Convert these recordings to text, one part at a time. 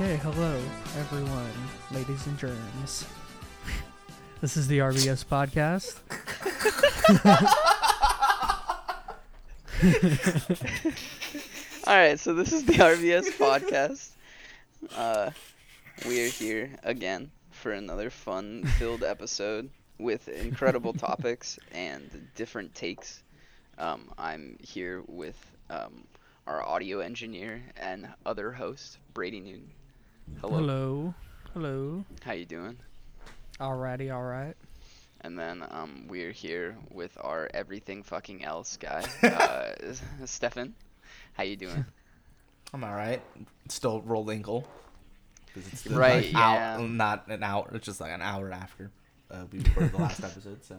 Okay, hello everyone, ladies and germs. This is the RBS podcast. All right, so this is the RBS podcast. Uh, we're here again for another fun-filled episode with incredible topics and different takes. Um, I'm here with um, our audio engineer and other host, Brady Newton. Hello. Hello. Hello. How you doing? Alrighty, alright. And then um, we're here with our everything fucking else guy, uh, Stefan. How you doing? I'm all right. Still rolled ankle. it's still Right, like yeah. Out, not an hour. It's just like an hour after uh, we recorded the last episode. So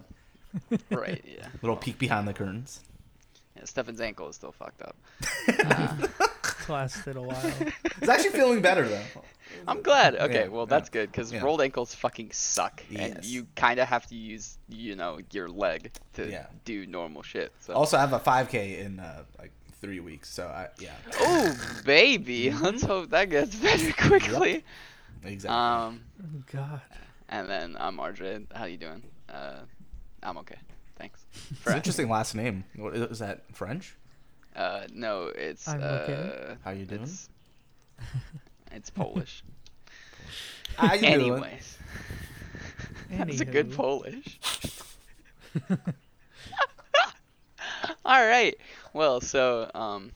right, yeah. little peek behind the curtains. yeah. Stefan's ankle is still fucked up. It's lasted a while. It's actually feeling better though. I'm glad. Okay, Yeah, well yeah. that's good because Yeah. rolled ankles fucking suck, and you kind of have to use, you know, your leg to Yeah. do normal shit. So. Also, I have a 5K in uh, like three weeks. So I yeah. Oh baby, let's hope that gets better quickly. Exactly. Um, Oh, God. and then I'm RJ. How you doing? Uh, I'm okay. Thanks. it's interesting last name. What is is that French? Uh, no, it's I'm uh, okay. How you doing? It's, it's Polish. How you doing? Anyways, that's a good Polish. All right. Well, so um,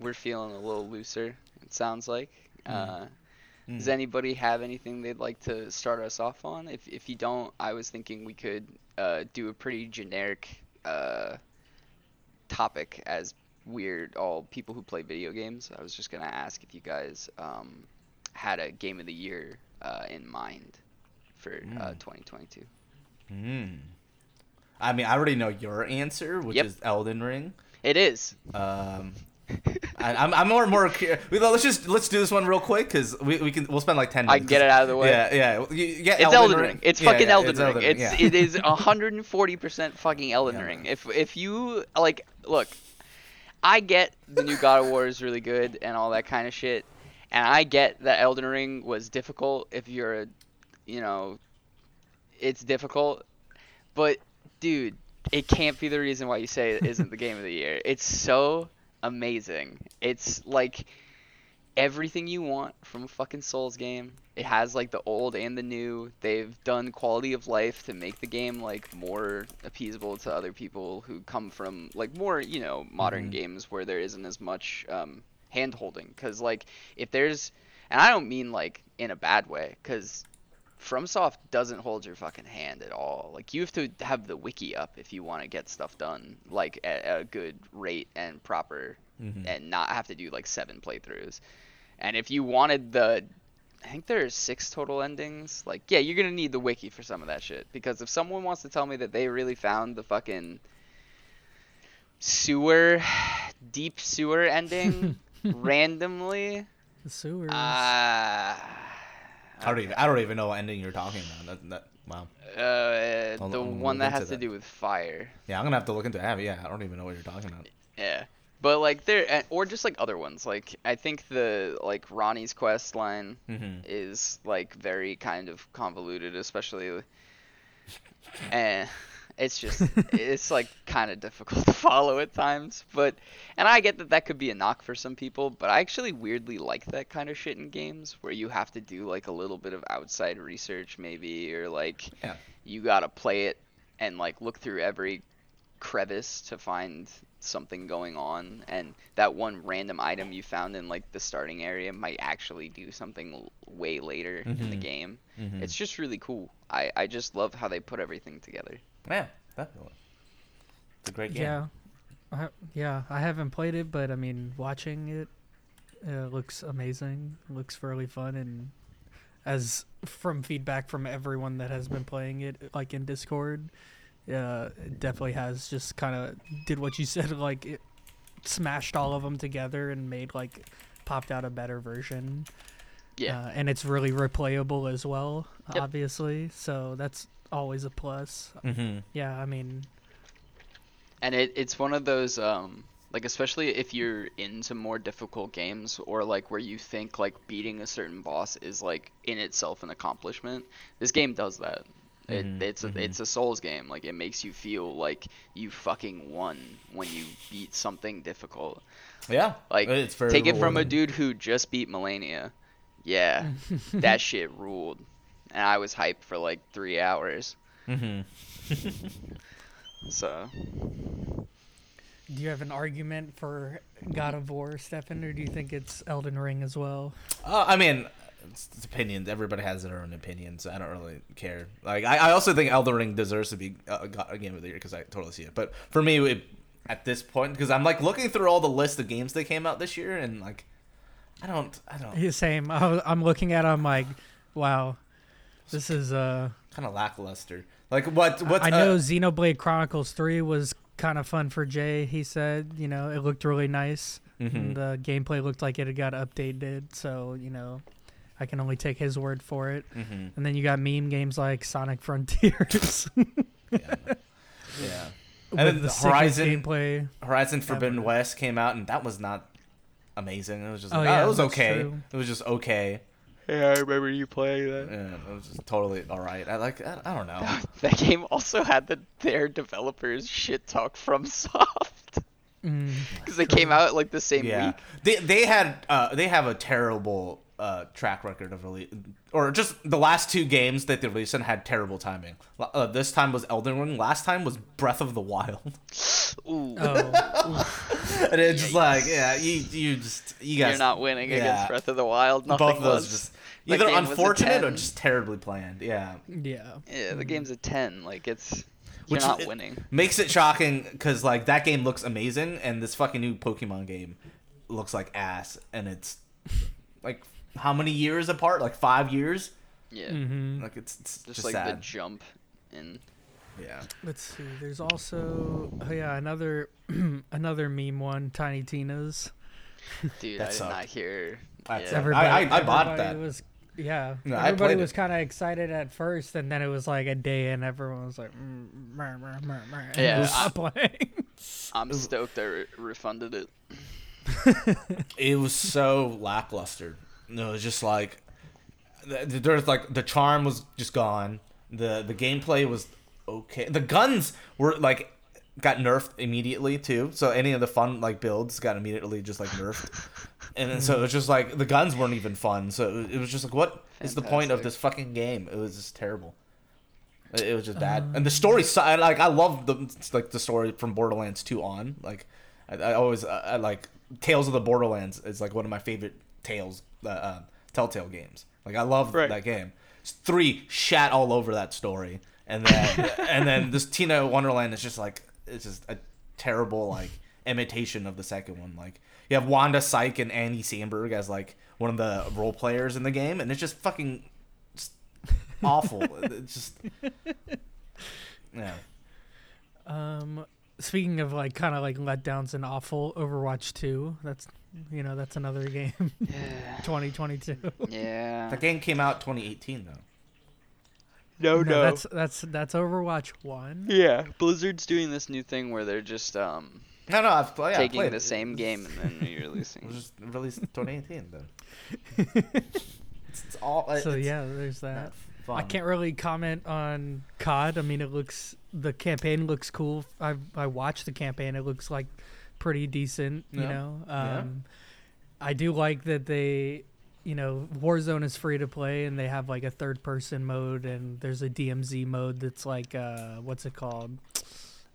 we're feeling a little looser. It sounds like. Uh, Does Mm. anybody have anything they'd like to start us off on? If if you don't, I was thinking we could uh, do a pretty generic uh, topic as weird all people who play video games. I was just gonna ask if you guys um, had a game of the year uh, in mind for uh, Mm. 2022. Mm. I mean, I already know your answer, which Yep. is Elden Ring. It is. Um, I, I'm, I'm more and more. cur- Well, let's just let's do this one real quick because we, we can we'll spend like ten. I minutes. can get it out of the way. Yeah, yeah. You, you It's Elden Ring. It's Yeah, fucking yeah, Elden it's Ring. It's yeah. it is 140% fucking Elden Yeah, Ring. If if you like, look, I get the new God of War is really good and all that kind of shit, and I get that Elden Ring was difficult. If you're a, you know, it's difficult, but dude, it can't be the reason why you say it isn't the game of the year. It's so amazing. It's like everything you want from a fucking Souls game. It has like the old and the new. They've done quality of life to make the game like more appeasable to other people who come from like more, you know, modern Mhm. games where there isn't as much um hand holding cuz like if there's and I don't mean like in a bad way cuz FromSoft doesn't hold your fucking hand at all. Like you have to have the wiki up if you want to get stuff done like at, a good rate and proper Mhm. and not have to do like seven playthroughs. And if you wanted the I think there's six total endings. Like, yeah, you're gonna need the wiki for some of that shit. Because if someone wants to tell me that they really found the fucking sewer, deep sewer ending randomly, The sewers. uh, I don't even I don't even know what ending you're talking about. That, that wow. uh, the I'm one gonna that has into to that. do with fire. Yeah, I'm gonna have to look into it. Yeah, I don't even know what you're talking about. Yeah. But like there, or just like other ones. Like I think the like Ranni's quest line Mm-hmm. is like very kind of convoluted, especially and it's just it's like kind of difficult to follow at times. But and I get that that could be a knock for some people, but I actually weirdly like that kind of shit in games where you have to do like a little bit of outside research maybe or like Yeah. you got to play it and like look through every crevice to find something going on and that one random item you found in like the starting area might actually do something way later in the Mhm. game Mhm. it's just really cool I, I just love how they put everything together Yeah, definitely. It's a great game. Yeah. I, yeah, I haven't played it, but I mean, watching it uh, looks amazing. Looks really fun, and as from feedback from everyone that has been playing it, like in Discord, uh, it definitely has just kind of did what you said, like it smashed all of them together and made like popped out a better version. yeah uh, and it's really replayable as well, Yep. obviously. So that's always a plus. Mm-hmm. Yeah, I mean, and it, it's one of those um Like especially if you're into more difficult games or like where you think like beating a certain boss is like in itself an accomplishment. This game does that. It, Mhm, it's a, mhm. it's a Souls game. Like it makes you feel like you fucking won when you beat something difficult. Yeah, Like it's very take it from a dude who just beat Malenia. Yeah, that shit ruled, and I was hyped for like three hours. Mhm. So Do you have an argument for God of War, Stefan, or do you think it's Elden Ring as well? Uh, I mean, it's, it's opinions. Everybody has their own opinions. I don't really care. Like, I, I also think Elden Ring deserves to be a, a game of the year because I totally see it. But for me, it, at this point, because I'm like looking through all the list of games that came out this year, and like, I don't, I don't, Yeah, Same. I I'm looking at. it, I'm like, wow, this is uh. kind of lackluster. Like, what, what? I know Xenoblade Chronicles Three was kind of fun for Jay. He said, you know, it looked really nice. Mhm. And the gameplay looked like it had got updated. So you know, I can only take his word for it. hmm And then you got meme games like Sonic Frontiers. Yeah. yeah. with then the the Horizon- gameplay. Horizon Forbidden Ever. West came out, and that was not amazing. It was just, Oh, like, yeah, oh, it was okay. true. It was just okay. yeah, I remember you playing that. Yeah, it was just totally all right. I like, I, I don't know. that game also had the, their developers shit talk from Soft Mm, because they came out like the same yeah week. they they had uh they have a terrible uh track record of release or just the last two games that they released and had terrible timing uh, this time was elden ring last time was breath of the wild Ooh, oh, and it's just like yeah you you just you guys you're not winning yeah. against Breath of the Wild. Nothing both of those was. just either game was a unfortunate or just terribly planned yeah yeah. Yeah, the game's a ten. Like it's you're Which not it- winning. makes it shocking because like that game looks amazing and this fucking new pokemon game looks like ass and it's like how many years apart like five years Yeah, hmm like it's, it's just, just, like sad the jump in. yeah Let's see. There's also oh yeah another another meme one. Tiny Tina's. Dude, That I did sucked. not hear. That's yeah. every- I- I bought everybody that. Was, yeah, No, everybody was kind of excited at first, and then it was like a day, and everyone was like, mm, and Yeah, they I- stopped playing. I'm stoked they re- refunded it. it was so lackluster. No, it was just like th- th- there's like the charm was just gone. The the gameplay was okay. The guns were like got nerfed immediately too. So any of the fun like builds got immediately just like nerfed. And then, so it was just like the guns weren't even fun. So it was- just like what is the point of this fucking game? It was just terrible. It it was just bad, um, and the story. si- I- Like I love the like the story from Borderlands two on. Like I, I always I, I like Tales of the Borderlands is like one of my favorite Tales uh, uh, Telltale games. Like I love Right. that game. Three shat all over that story, and then and then this Tina Wonderland is just like it's just a terrible like imitation of the second one. Like you have Wanda Sykes and Andy Samberg as like one of the role players in the game, and it's just fucking just awful. it's just yeah. Um, speaking of like kind of like letdowns and awful, Overwatch Two. That's you know that's another game. Yeah. 2022. Yeah. That game came out 2018 though. No, no. that's that's that's Overwatch One. Yeah, Blizzard's doing this new thing where they're just um No, no, I've played. taking played the it. same game and then It re-releasing. was just released 2018 though. it's, it's all. So it's yeah, there's that. fun. I can't really comment on COD. I mean, it looks the campaign looks cool. I I watched the campaign. It looks like pretty decent. You Yeah. know, Yeah. um, I do like that they, you know, Warzone is free to play and they have like a third person mode and there's a DMZ mode that's like uh, what's it called?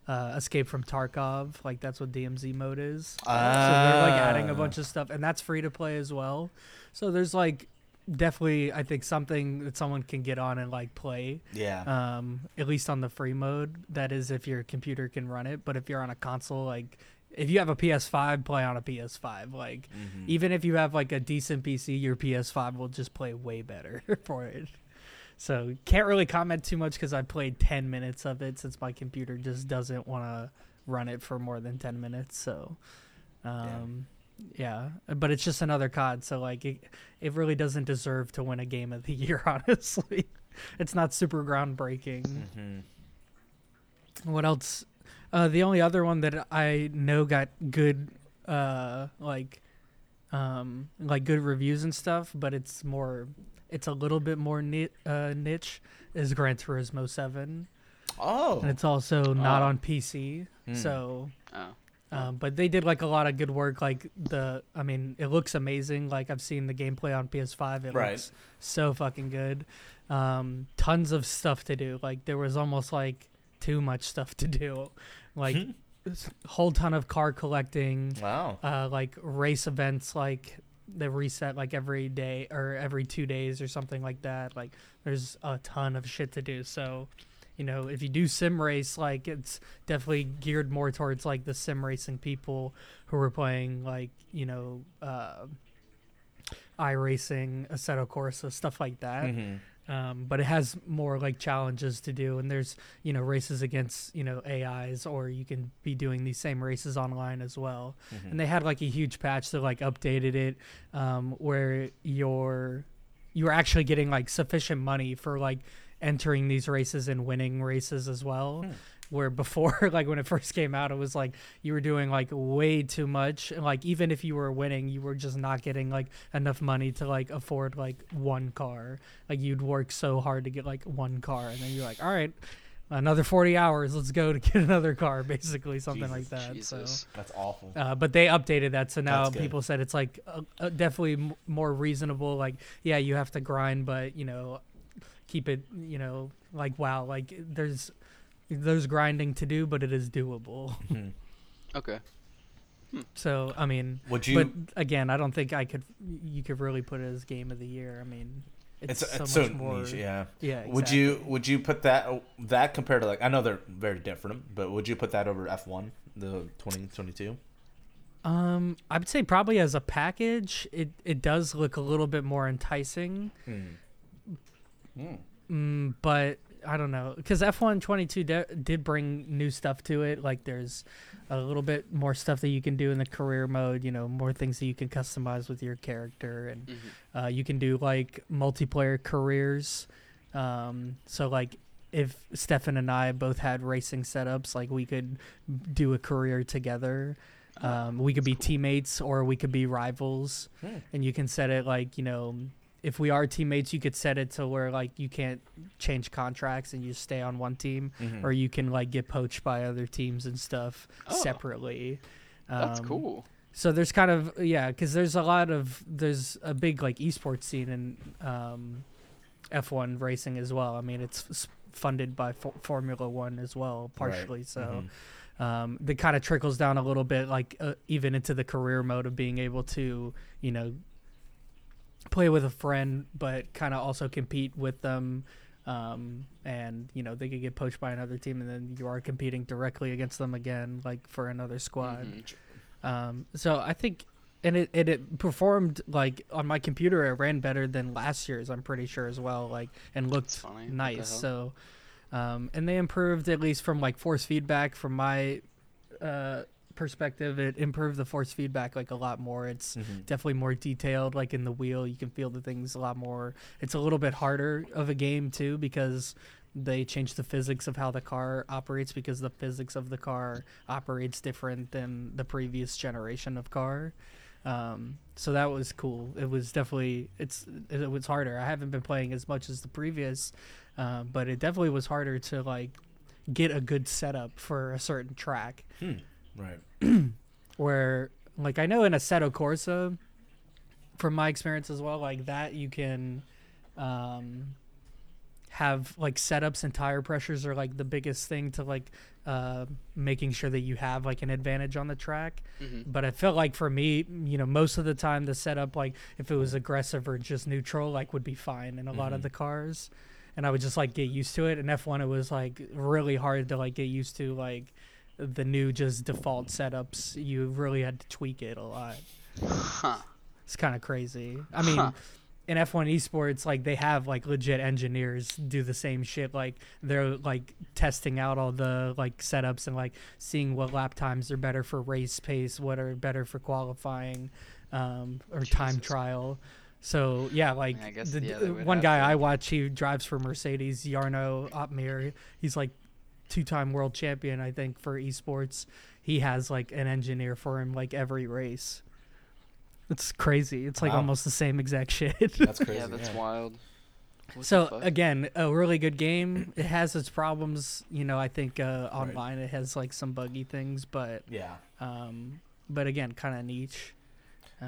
Uh, Escape from Tarkov, like that's what DMZ mode is. so they're like adding a Ah. bunch of stuff, and that's free to play as well. So there's like definitely, I think something that someone can get on and like play Yeah. um, at least on the free mode. That is, if your computer can run it. But if you're on a console, like if you have a PS5, play on a PS5. Like Mhm. even if you have like a decent PC, your PS5 will just play way better for it. So can't really comment too much because I played 10 minutes of it since my computer just doesn't want to run it for more than 10 minutes. So. Um, yeah, but it's just another COD, so like it, it really doesn't deserve to win a game of the year. Honestly, it's not super groundbreaking. Mhm. What else? Uh, the only other one that I know got good, uh, like, um, like good reviews and stuff, but it's more, it's a little bit more ni- uh, niche, is Gran Turismo Seven. Oh. and it's also not Oh. on PC. Hmm. So, Oh. um, but they did like a lot of good work. Like the, I mean, it looks amazing. Like I've seen the gameplay on PS5. It Right. looks so fucking good. Um, tons of stuff to do. Like there was almost like too much stuff to do. Like Hmm. whole ton of car collecting. Wow. Uh, like race events. Like they reset like every day or every two days or something like that. Like there's a ton of shit to do. So. You know, if you do sim race, like it's definitely geared more towards like the sim racing people who are playing like you know, uh, iRacing, Assetto Corsa, stuff like that. Mhm. Um, but it has more like challenges to do, and there's you know races against you know AIs, or you can be doing these same races online as well. Mhm. And they had like a huge patch that like updated it, um, where you're you're actually getting like sufficient money for like entering these races and winning races as well. Hmm. Where before, like when it first came out, it was like you were doing like way too much. and, Like even if you were winning, you were just not getting like enough money to like afford like one car. Like you'd work so hard to get like one car, and then you're like, all right, another forty hours, let's go to get another car, basically something like Jesus. that. So. That's awful. Uh, but they updated that, so now people said it's like uh, uh, definitely m- more reasonable. Like, yeah, you have to grind, but you know, keep it. You know, like wow, like there's there's grinding to do, but it is doable. Mhm. Okay. So I mean, Would you? but again, I don't think I could. You could really put it as game of the year. I mean, it's, it's so it's much so more. niche. Yeah. Yeah. Would you would you put that that compared to like I know they're very different, but would you put that over F one the twenty twenty two? Um, I would say probably as a package, it it does look a little bit more enticing. Mm, but I don't know because F1 22 de- did bring new stuff to it. Like there's a little bit more stuff that you can do in the career mode. You know, more things that you can customize with your character, and Mhm. uh, you can do like multiplayer careers. Um, so like if Stefan and I both had racing setups, like we could do a career together. Um, we could be teammates or we could be rivals Hmm. and you can set it like you know if we are teammates you could set it to where like you can't change contracts and you stay on one team Mm-hmm. or you can like get poached by other teams and stuff Oh. separately That's Um, cool. so there's kind of yeah because there's a lot of there's a big like esports scene in um, f1 racing as well i mean it's funded by Fo- formula one as well partially so Mhm. um, that kind of trickles down a little bit, like uh, even into the career mode of being able to, you know, play with a friend, but kind of also compete with them. Um, and you know they could get poached by another team, and then you are competing directly against them again, like for another squad. Mhm. Um, so I think, and it, it it performed like on my computer, it ran better than last year's. I'm pretty sure as well, like and looked. Nice. So, um, and they improved at least from like force feedback. From my uh, perspective, it improved the force feedback like a lot more. It's Mhm. definitely more detailed. Like in the wheel, you can feel the things a lot more. It's a little bit harder of a game too because they changed the physics of how the car operates because the physics of the car operates different than the previous generation of car. Um, so that was cool. It was definitely it's it was harder. I haven't been playing as much as the previous, uh, but it definitely was harder to like get a good setup for a certain track Hmm. Right. where like I know in Assetto Corsa from my experience as well like that you can um have like setups and tire pressures are like the biggest thing to like uh making sure that you have like an advantage on the track Mhm. but I felt like for me, you know, most of the time the setup, like if it was aggressive or just neutral, like would be fine in a lot of Mhm. the cars, and I would just like get used to it. And F one, it was like really hard to like get used to like the new just default setups. You really had to tweak it a lot. Huh. It's kind of crazy. I mean, Huh. in F1 esports, like they have like legit engineers do the same shit. Like they're like testing out all the like setups and like seeing what lap times are better for race pace, what are better for qualifying, um, or time trial. So yeah, like I guess, the, yeah, they would one guy to. I watch, he drives for Mercedes, Jarno Opmeer. He's like two-time world champion, I think for esports, he has like an engineer for him like every race. It's crazy. It's like Wow. almost the same exact shit. That's crazy. yeah, that's wild. What so again, a really good game. It has its problems, you know. I think uh, online it has like some buggy things, but Yeah. um, but again, kind of niche.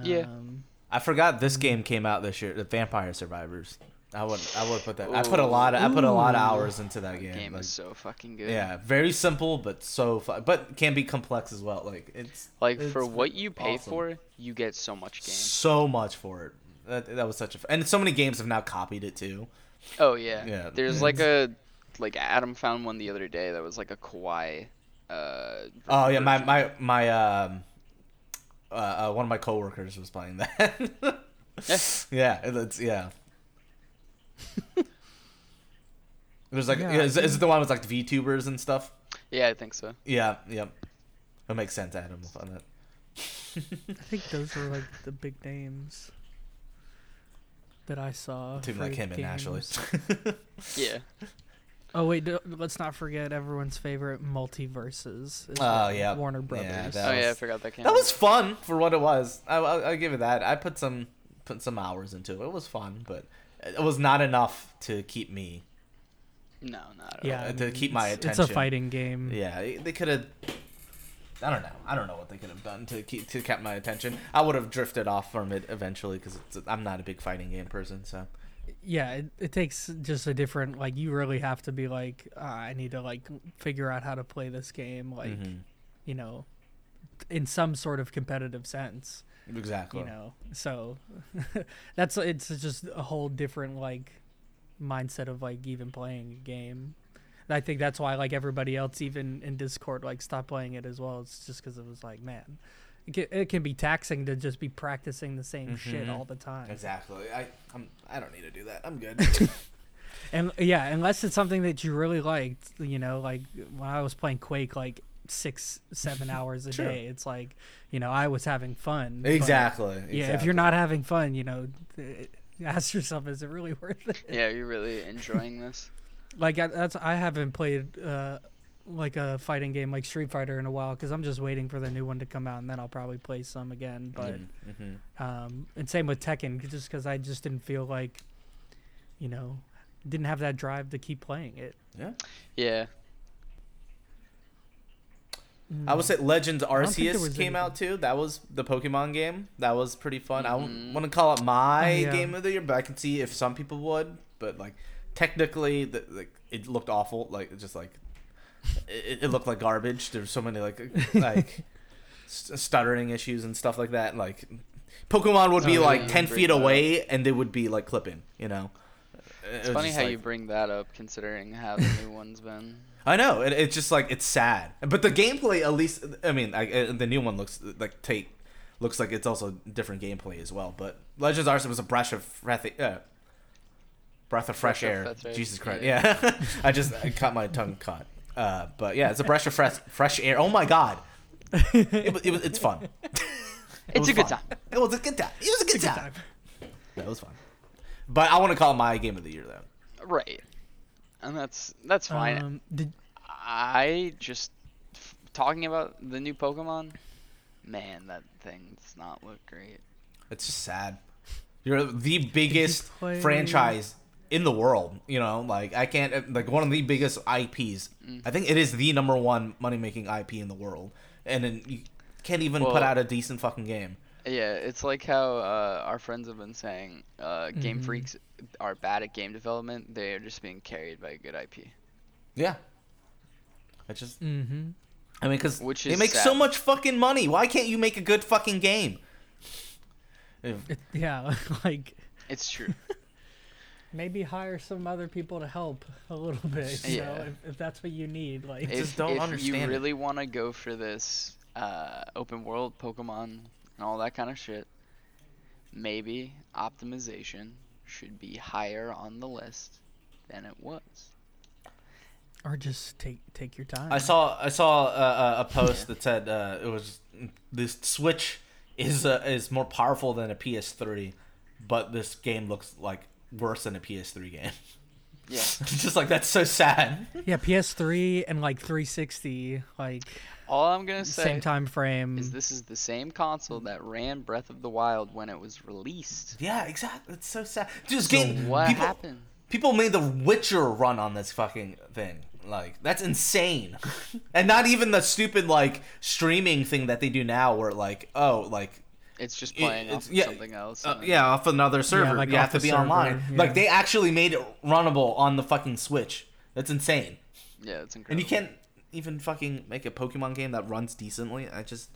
Yeah. Um, I forgot this game came out this year, the Vampire Survivors. I would I would put that. I put a lot of I put a lot of hours into that game. game like, is so fucking good. yeah, very simple but so fun, but can be complex as well. Like it's Like for what you pay awesome. for, you get so much game. so much for it. That, that was such a f- and so many games have now copied it too. Oh yeah. Yeah. There's like a like Adam found one the other day that was like a kawaii. Uh, Oh yeah, my my my um uh, uh one of my coworkers was playing that. yeah, it's yeah. There's like Yeah, yeah, I is, is it the one with like the VTubers and stuff? Yeah, I think so. Yeah, yep. That makes sense, Adam. On that. I think those were like the big names that I saw. Team like him and Ashley. Yeah. Oh wait, d- let's not forget everyone's favorite MultiVersus. Oh, well, yeah. Warner Brothers. that oh yeah, I was- forgot that came. that out. was fun for what it was. I I, I give it that. I put some put some hours into it. It was fun, but it was not enough to keep me. no, not at yeah, all. To I mean, keep my it's- It's a fighting game. Yeah, they could have. I don't know. I don't know what they could have done to keep to keep my attention. I would have drifted off from it eventually because I'm not a big fighting game person. So yeah it, it takes just a different like you really have to be like uh, i need to like figure out how to play this game like Mhm. you know in some sort of competitive sense exactly. you know so that's it's just a whole different like mindset of like even playing a game and i think that's why like everybody else even in discord like stopped playing it as well it's just because it was like man it can, it can be taxing to just be practicing the same shit Mhm. all the time Exactly. I I'm I don't need to do that. I'm good. And yeah, unless it's something that you really liked, you know, like when I was playing Quake like six, seven hours a Sure. day, it's like, you know, I was having fun. but, exactly. Yeah, if you're not having fun, you know, ask yourself, is it really worth it? Yeah, you're really enjoying this. Like I- that's I haven't played uh, like a fighting game like Street Fighter in a while because I'm just waiting for the new one to come out and then I'll probably play some again. But hmm um, and same with Tekken, just because I just didn't feel like, you know, didn't have that drive to keep playing it. yeah. Yeah. I would say Legends don't think there Arceus was came out too. That was the Pokemon game. That was pretty fun. I Mhm. wouldn't want to call it my Oh, yeah. game of the year, but I can see if some people would. But like technically, the, like it looked awful. Like just like it, it looked like garbage. There's so many like like st- stuttering issues and stuff like that. Like Pokemon would be Oh, like yeah. ten feet that up. away, and they would be like clipping. You know. It's funny how you bring that up, considering how the new one's been. I know. It, it's just like it's sad, but the gameplay at least. I mean, I, uh, the new one looks like take looks like it's also different gameplay as well. But Legends Arceus was a breath of breath, uh, breath of fresh Breath of air. fresh. Jesus Christ! Yeah. Yeah, I just I caught my tongue caught. Uh, but yeah, it's a breath of fresh fresh air. Oh my god, it, was- it it's fun. It It's was a good fun. time. It was a good time. It was a good, It's a good time. time. That was fun. But I want to call my game of the year though. Right. And that's that's fine. Um, did I just f- talking about the new Pokemon. Man, that thing does not look great. It's just sad. You're the biggest play- franchise in the world. You know, like I can't like one of the biggest IPs. Mm. I think it is the number one money making IP in the world, and then you can't even put out a decent fucking game. Yeah, it's like how uh, our friends have been saying. Uh, Game Mhm. freaks are bad at game development. They are just being carried by a good IP. Yeah. I just, mm-hmm. I mean, because Which they is make so much fucking money. Why can't you make a good fucking game? It, yeah, like It's true. maybe hire some other people to help a little bit. You know, Yeah. if, if that's what you need. Like, just don't if understand you really want to go for this uh, open world Pokemon and all that kind of shit, maybe optimization should be higher on the list than it was. or just take take your time. I saw I saw a, a post that said uh, it was this Switch is uh, is more powerful than a PS3, but this game looks like worse than a PS3 game. Yeah. Just like that's so sad. Yeah, PS3 and like 360, like All I'm gonna say same time frame. is this is the same console that ran Breath of the Wild when it was released. Yeah, exactly. It's so sad. Just So game. what people, happened? People made The Witcher run on this fucking thing. Like that's insane. and not even the stupid like streaming thing that they do now, where like oh like It's just it- playing it's- off yeah, something else. uh, and- yeah off another server. like you have to be server, online. yeah. Like they actually made it runnable on the fucking Switch. That's insane. yeah, it's incredible. And you can't even fucking make a Pokemon game that runs decently. I just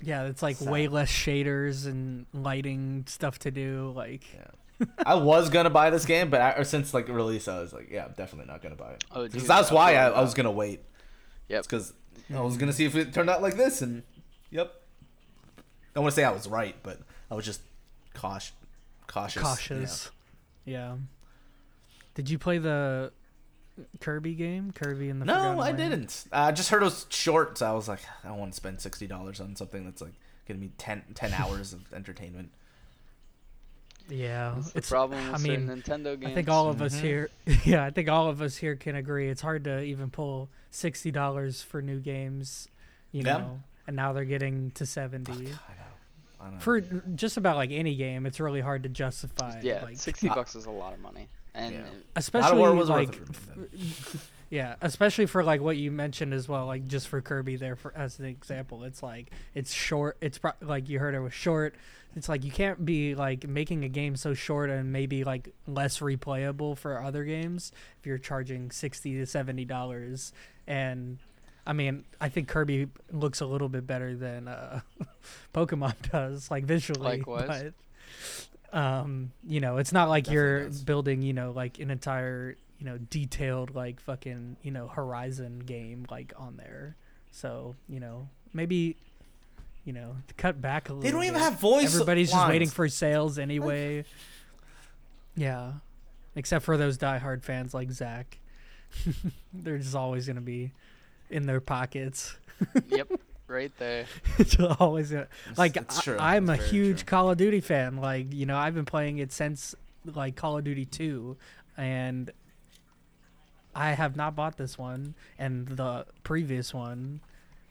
yeah, it's like Sad. way less shaders and lighting stuff to do. Like, yeah. I was gonna buy this game, but I, or since like release, I was like, yeah, I'm definitely not gonna buy it. Oh, Because dude, that's why I, I was gonna wait. Yep. It's because I was gonna see if it turned out like this, and yep. I don't want to say I was right, but I was just cautious. Cautious. cautious. Yeah. Did you play the Kirby game? Kirby and the No, Forgotten I Land? didn't. I just heard it was short, so I was like, I don't want to spend sixty dollars on something that's like gonna be 10, 10 hours of entertainment. Yeah, That's the it's problem with I mean, Nintendo games. I think all of us Mhm. here, yeah, I think all of us here can agree. It's hard to even pull sixty dollars for new games, you Yeah. know, and now they're getting to seventy I know. I know. for just about like any game. It's really hard to justify. yeah, like, sixty Uh, bucks is a lot of money, and Yeah. God of especially War was like, worth it for yeah, especially for like what you mentioned as well, like just for Kirby there for as an example. It's like it's short. It's pro- like you heard it was short. It's like you can't be like making a game so short and maybe like less replayable for other games if you're charging sixty to seventy dollars. And I mean, I think Kirby looks a little bit better than uh, Pokemon does, like visually. Likewise. But um, you know, it's not like Definitely you're does. building, you know, like an entire, you know, detailed like fucking, you know, Horizon game like on there. So, you know, maybe you know, to cut back a little They don't even have voice. Everybody's just waiting for sales anyway. yeah. Except for those diehard fans like Zach. They're just always gonna be in their pockets. yep, right there. it's always gonna, It's- like it's I- true. I'm a It's very huge true. Call of Duty fan. Like you know, I've been playing it since like Call of Duty Two, and I have not bought this one and the previous one,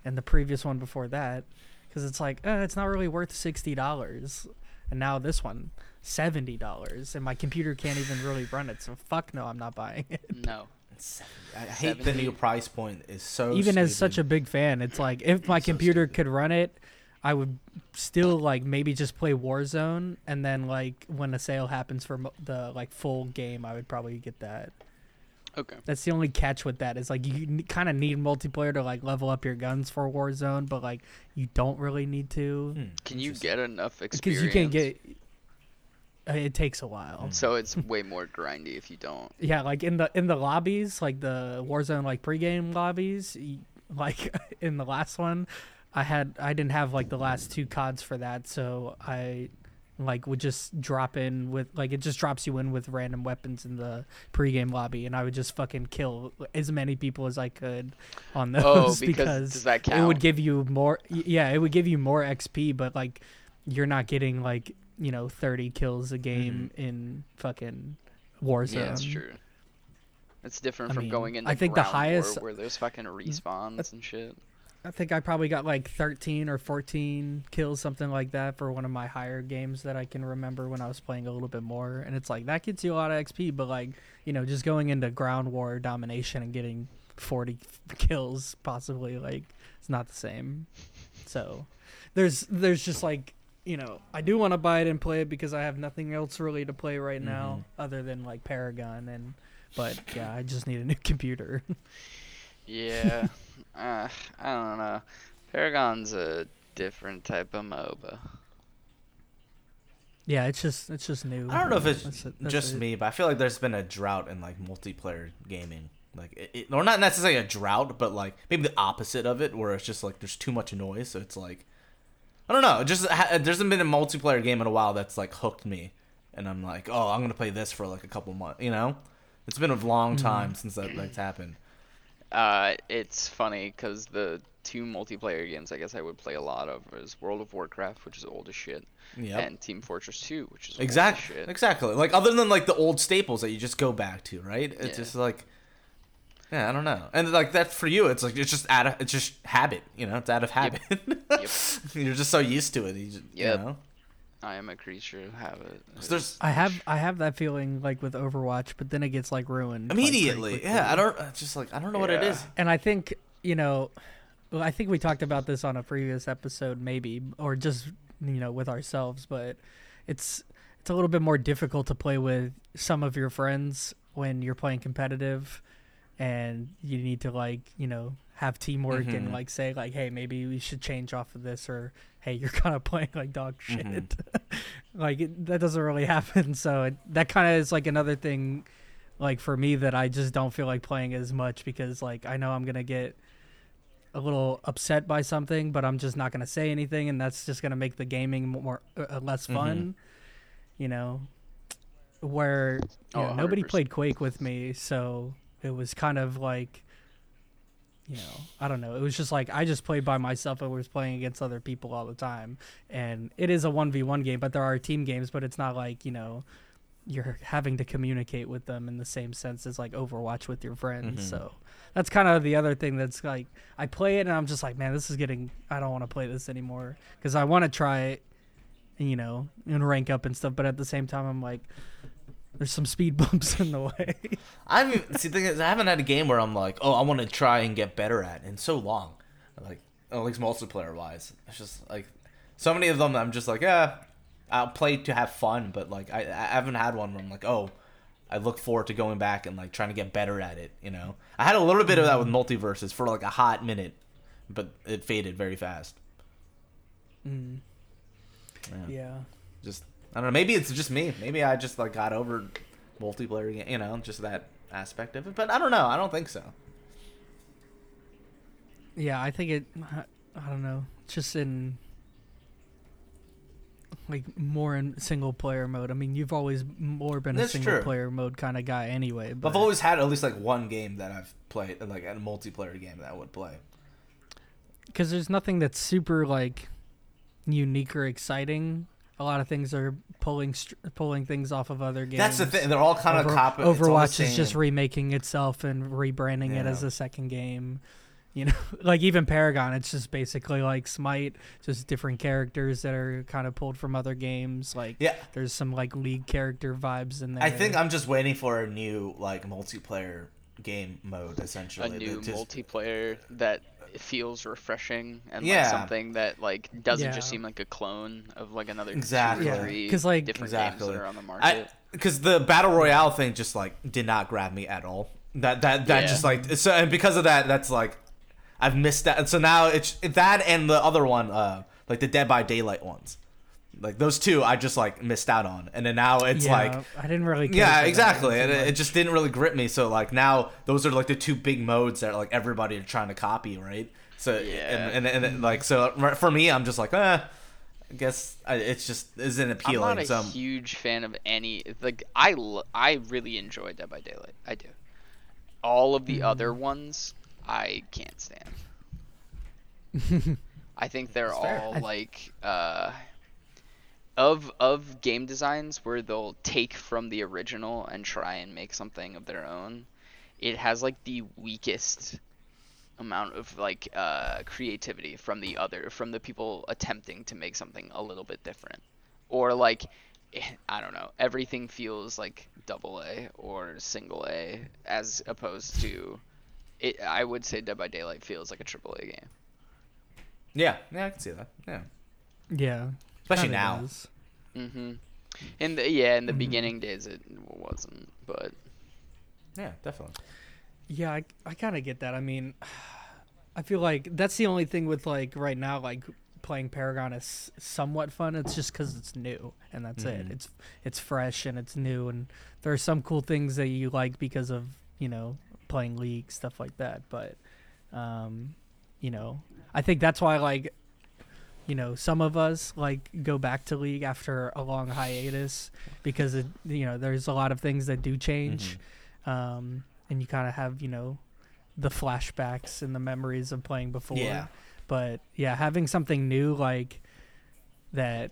and the previous one before that, because it's like eh, it's not really worth sixty dollars, and now this one. Seventy dollars, and my computer can't even really run it. So fuck no, I'm not buying it. No, I hate the new price point. Is so even as such a big fan, it's like if my So computer stupid. could run it, I would still like maybe just play Warzone, and then like when a sale happens for the like full game, I would probably get that. okay. That's the only catch with that is like you kind of need multiplayer to like level up your guns for Warzone, but like you don't really need to Hmm, Can you interesting. get enough experience? because you can't get. Uh, It takes a while. So it's way more grindy if you don't. Yeah, like in the in the lobbies, like the Warzone like pregame lobbies, like in the last one, I had I didn't have like the last two cods for that, so I like would just drop in with like it just drops you in with random weapons in the pregame lobby, and I would just fucking kill as many people as I could on those Oh, because does that it would give you more. Yeah, it would give you more XP, but like you're not getting like you know 30 kills a mm-hmm. game in fucking Warzone. Yeah, that's true. It's different I from mean, going into I think the highest- where there's fucking mm, respawns and shit. I think I probably got like 13 or 14 kills, something like that, for one of my higher games that I can remember when I was playing a little bit more. And it's like that gets you a lot of XP, but like you know, just going into ground war domination and getting 40 kills, possibly like it's not the same. So there's there's just like you know, I do want to buy it and play it because I have nothing else really to play right now other than like Paragon and. But yeah, I just need a new computer. Yeah, uh, I don't know. Paragon's a different type of MOBA. yeah, it's just it's just new. I don't know if it's That's it- that's just it. me, but I feel like there's been a drought in like multiplayer gaming. Like, it, it, or not necessarily a drought, but like maybe the opposite of it, where it's just like there's too much noise. So it's like, I don't know. Just ha- there hasn't been a multiplayer game in a while that's like hooked me, and I'm like, oh, I'm gonna play this for like a couple months. You know, it's been a long Mm-hmm. time since that that's happened. Uh, it's funny because the two multiplayer games I guess I would play a lot of is World of Warcraft, which is old as shit, Yep. and Team Fortress 2, which is Exactly. old as shit. Exactly. Like other than like the old staples that you just go back to, right? It's Yeah. just like yeah, I don't know. And like that for you, it's like it's just out of it's just habit, you know. It's out of habit. Yep. You're just so used to it. You, just, Yep. you know. I am a creature of habit. So there's I have I have that feeling like with Overwatch, but then it gets like ruined immediately, quickly. yeah. I don't it's just like I don't know what it is. And I think you know, well, I think we talked about this on a previous episode, maybe, or just you know with ourselves. But it's it's a little bit more difficult to play with some of your friends when you're playing competitive, and you need to like you know have teamwork and Mhm. like say like, hey, maybe we should change off of this, or hey, you're kind of playing like dog shit. Mhm. like it, that doesn't really happen. So it, that kind of is like another thing like for me that I just don't feel like playing as much because like I know I'm gonna get a little upset by something, but I'm just not gonna say anything, and that's just gonna make the gaming more uh, less fun. You know, where you Oh, know, nobody played Quake with me, so it was kind of like. You know, I don't know. It was just like I just played by myself I was playing against other people all the time. And it is a 1v1 game, but there are team games, but it's not like, you know, you're having to communicate with them in the same sense as like Overwatch with your friends. Mhm. So that's kind of the other thing that's like I play it and I'm just like, man, this is getting. I don't want to play this anymore because I want to try it, you know, and rank up and stuff. But at the same time, I'm like, there's some speed bumps in the way. I see, the thing is, I haven't had a game where I'm like, oh, I want to try and get better at in so long, like at least multiplayer wise. It's just like so many of them. I'm just like, yeah, I'll play to have fun, but like I, I haven't had one where I'm like, oh, I look forward to going back and like trying to get better at it. You know, I had a little bit of that with MultiVersus for like a hot minute, but it faded very fast. mm, Yeah. yeah. Just I don't know. Maybe it's just me. Maybe I just like got over multiplayer. You know, just that aspect of it. But I don't know. I don't think so. Yeah, I think it. I don't know. Just in like more in single player mode. I mean, you've always more been a single true. player mode kind of guy anyway. But I've always had at least like one game that I've played, like a multiplayer game that I would play. because there's nothing that's super like unique or exciting. A lot of things are pulling str- pulling things off of other games. That's the thing. They're all kind of Over- copy. it's Overwatch is just remaking itself and rebranding it as a second game. You know, like even Paragon, it's just basically like Smite, just different characters that are kind of pulled from other games. Like yeah. there's some like League character vibes in there. I think I'm just waiting for a new like multiplayer game mode, essentially. a new just- multiplayer that feels refreshing and Yeah. like something that like doesn't just seem like a clone of like another Exactly. two or Yeah, like- different Exactly. games that are on the market. because the battle royale thing just like did not grab me at all. That that that Yeah. just like so and because of that, that's like I've missed that. And so now it's that and the other one, uh, like the Dead by Daylight ones, like those two, I just like missed out on. And then now it's yeah, like I didn't really. Care Yeah, exactly. one It, it just didn't really grip me. So like now, those are like the two big modes that like everybody are trying to copy, right? So Yeah. and, and and like so for me, I'm just like, eh, I guess I, it's just isn't appealing. I'm not a so I'm- huge fan of any like I, I really enjoy Dead by Daylight. I do. All of the other Mm-hmm. ones I can't stand. I think they're That's all I- like uh of of game designs where they'll take from the original and try and make something of their own. It has like the weakest amount of like uh creativity from the other from the people attempting to make something a little bit different. Or like eh, I don't know, everything feels like double A or single A as opposed to it I would say Dead by Daylight feels like a triple A game. yeah, yeah, I can see that. Yeah, yeah, especially kinda now. does. Mhm. In the yeah, in the Mhm. beginning days it wasn't, but Yeah, definitely. Yeah, I, I kind of get that. I mean, I feel like that's the only thing with like right now, like playing Paragon is somewhat fun. It's just because it's new and that's it. Mhm. It's it's fresh and it's new, and there are some cool things that you like because of you know playing League stuff like that. But um, you know, I think that's why like you know some of us like go back to League after a long hiatus because it you know there's a lot of things that do change Mm-hmm. um, and you kind of have you know the flashbacks and the memories of playing before. Yeah. But yeah, having something new like that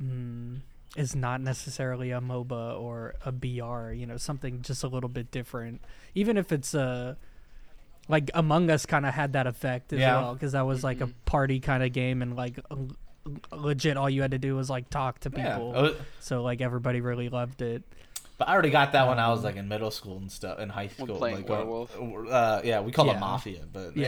mm, is not necessarily a MOBA or a BR, you know, something just a little bit different. Even if it's a like Among Us kind of had that effect as Yeah. well because that was like a party kind of game and like legit all you had to do was like talk to people. Oh, So like everybody really loved it. But I already got that when I was Um, like in middle school and stuff, in high school. playing like, uh, Werewolf. Uh, yeah, we call it Mafia, but Yeah.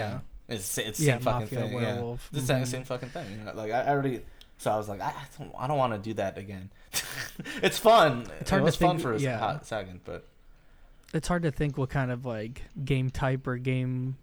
yeah, it's it's the Yeah, same fucking Mafia, thing. Werewolf. Yeah, it's the same, same fucking thing. You know, like I, I already, so I was like, I, I don't, I don't want to do that again. it's fun. It's it hard to was fun for a yeah. hot second, but It's hard to think what kind of like game type or game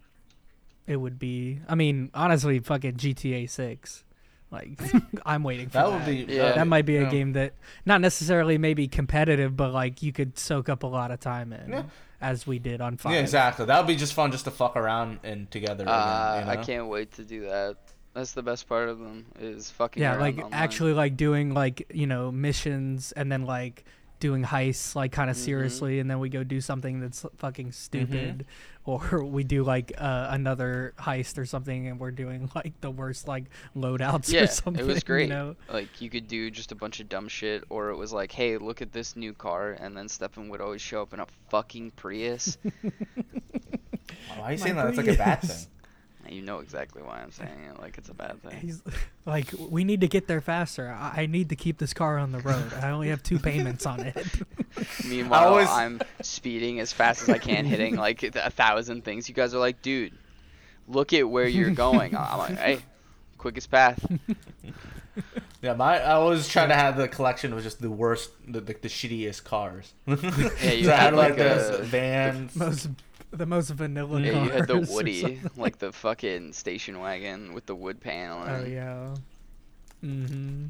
it would be. I mean, honestly, fucking GTA Six. Like, I'm waiting for that that. would be Yeah. that might be a game that not necessarily maybe competitive, but like you could soak up a lot of time in, Yeah. as we did on five. Yeah, exactly. That would be just fun, just to fuck around and together. Uh, again, you I can't wait to do that. That's the best part of them is fucking. Yeah, like online. actually like doing like you know missions and then like doing heists like kind of Mhm. seriously, and then we go do something that's fucking stupid, Mm-hmm. or we do like uh, another heist or something, and we're doing like the worst like loadouts Yeah, or something. it was great. You know? Like you could do just a bunch of dumb shit, or it was like, hey, look at this new car, and then Stefan would always show up in a fucking Prius. Why are you My saying that? That's like a bad thing. And you know exactly why I'm saying it. Like it's a bad thing. He's like, we need to get there faster. I, I need to keep this car on the road. I only have two payments on it. Meanwhile, always- I'm speeding as fast as I can, hitting like a thousand things. You guys are like, dude, look at where you're going. I'm like, hey, quickest path. Yeah, my I was trying to have the collection of just the worst, the the, the shittiest cars. Yeah, you so I had had like, like this a- vans. most the most vanilla. Yeah, you had the Woody, like the fucking station wagon with the wood panel. Oh yeah. Mm-hmm.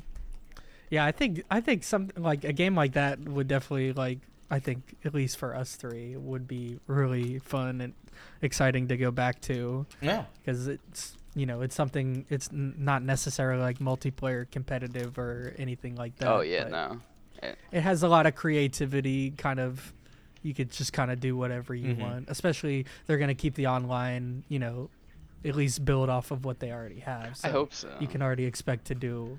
Yeah, I think I think something like a game like that would definitely like I think at least for us three would be really fun and exciting to go back to Yeah, because it's you know it's something it's n- not necessarily like multiplayer competitive or anything like that. Oh yeah, but no. It has a lot of creativity, kind of. You could just kind of do whatever you Mhm. want. Especially they're gonna keep the online, you know, at least build off of what they already have. I hope so. you can already expect to do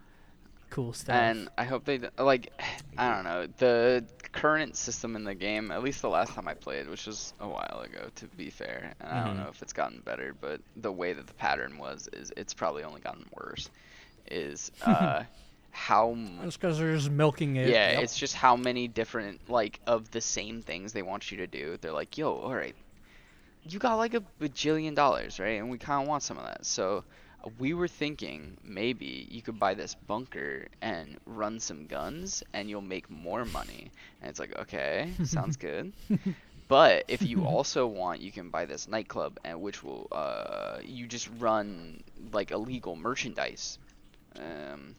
cool stuff. And I hope they like. I don't know the current system in the game. At least the last time I played, which was a while ago, to be fair. And I don't Mhm. know if it's gotten better, but the way that the pattern was is it's probably only gotten worse. Is uh, how It's because they're just milking it. yeah, Yep. it's just how many different like of the same things they want you to do. They're like, yo, all right, you got like a bajillion dollars, right? And we kind of want some of that. So we were thinking maybe you could buy this bunker and run some guns, and you'll make more money. And it's like, okay, sounds good. But if you also want, you can buy this nightclub, and which will uh, you just run like illegal merchandise. Um,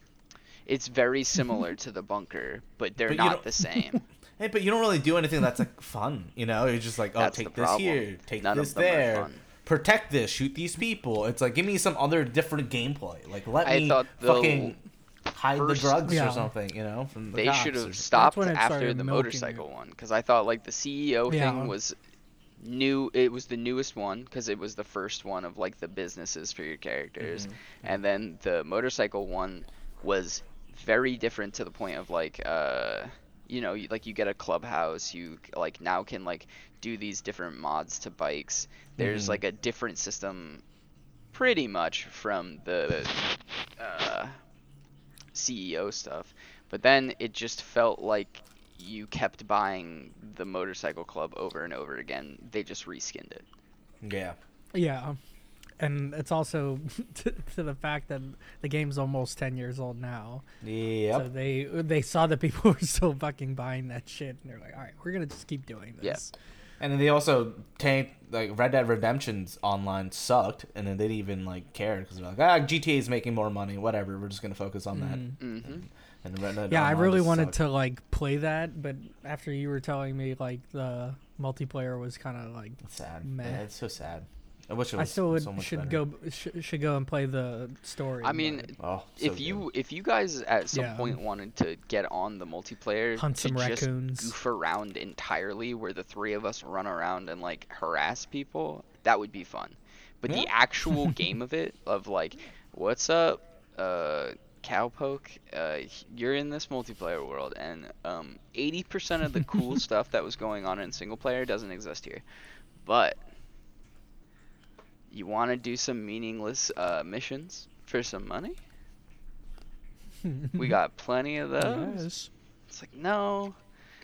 it's very similar to the bunker, but they're But not the same. hey, but you don't really do anything that's like fun. You know, you're just like, oh, That's take this here, take None of this there, protect this, shoot these people. It's like, give me some other different gameplay. Like, let I me thought the fucking hide first- the drugs Yeah. or something. You know, from the they should have stopped when after the motorcycle it. one because I thought like the CEO Yeah. thing was new. It was the newest one because it was the first one of like the businesses for your characters, Mhm. and then the motorcycle one was very different to the point of like uh you know you, like you get a clubhouse you like now can like do these different mods to bikes there's Mhm. like a different system pretty much from the uh CEO stuff but then it just felt like you kept buying the motorcycle club over and over again they just reskinned it Yeah. Yeah. And it's also to, to the fact that the game's almost 10 years old now. Yeah. So they they saw that people were still fucking buying that shit and they're like, "All right, we're going to just keep doing this. Yeah. this." And then they also tanked like Red Dead Redemption's online sucked, and then they didn't even like care because they're like, ah, GTA is making more money, whatever. We're just gonna focus on that. Mhm. hmm And Red Dead Yeah, I really wanted sucked. to like play that, but after you were telling me like the multiplayer was kind of like sad. Meh. Yeah, it's so sad. I wish it I still would so much should better. go sh- should go and play the story. I mean. Oh, so if good. you if you guys at some Yeah. point wanted to get on the multiplayer Hunt to some just raccoons. goof around entirely, where the three of us run around and like harass people, that would be fun. But the actual game of it, of like, what's up, uh, cowpoke, uh, you're in this multiplayer world, and um, 80% of the cool stuff that was going on in single player doesn't exist here. But you want to do some meaningless uh, missions for some money? we got plenty of those. Yes. It's like, no,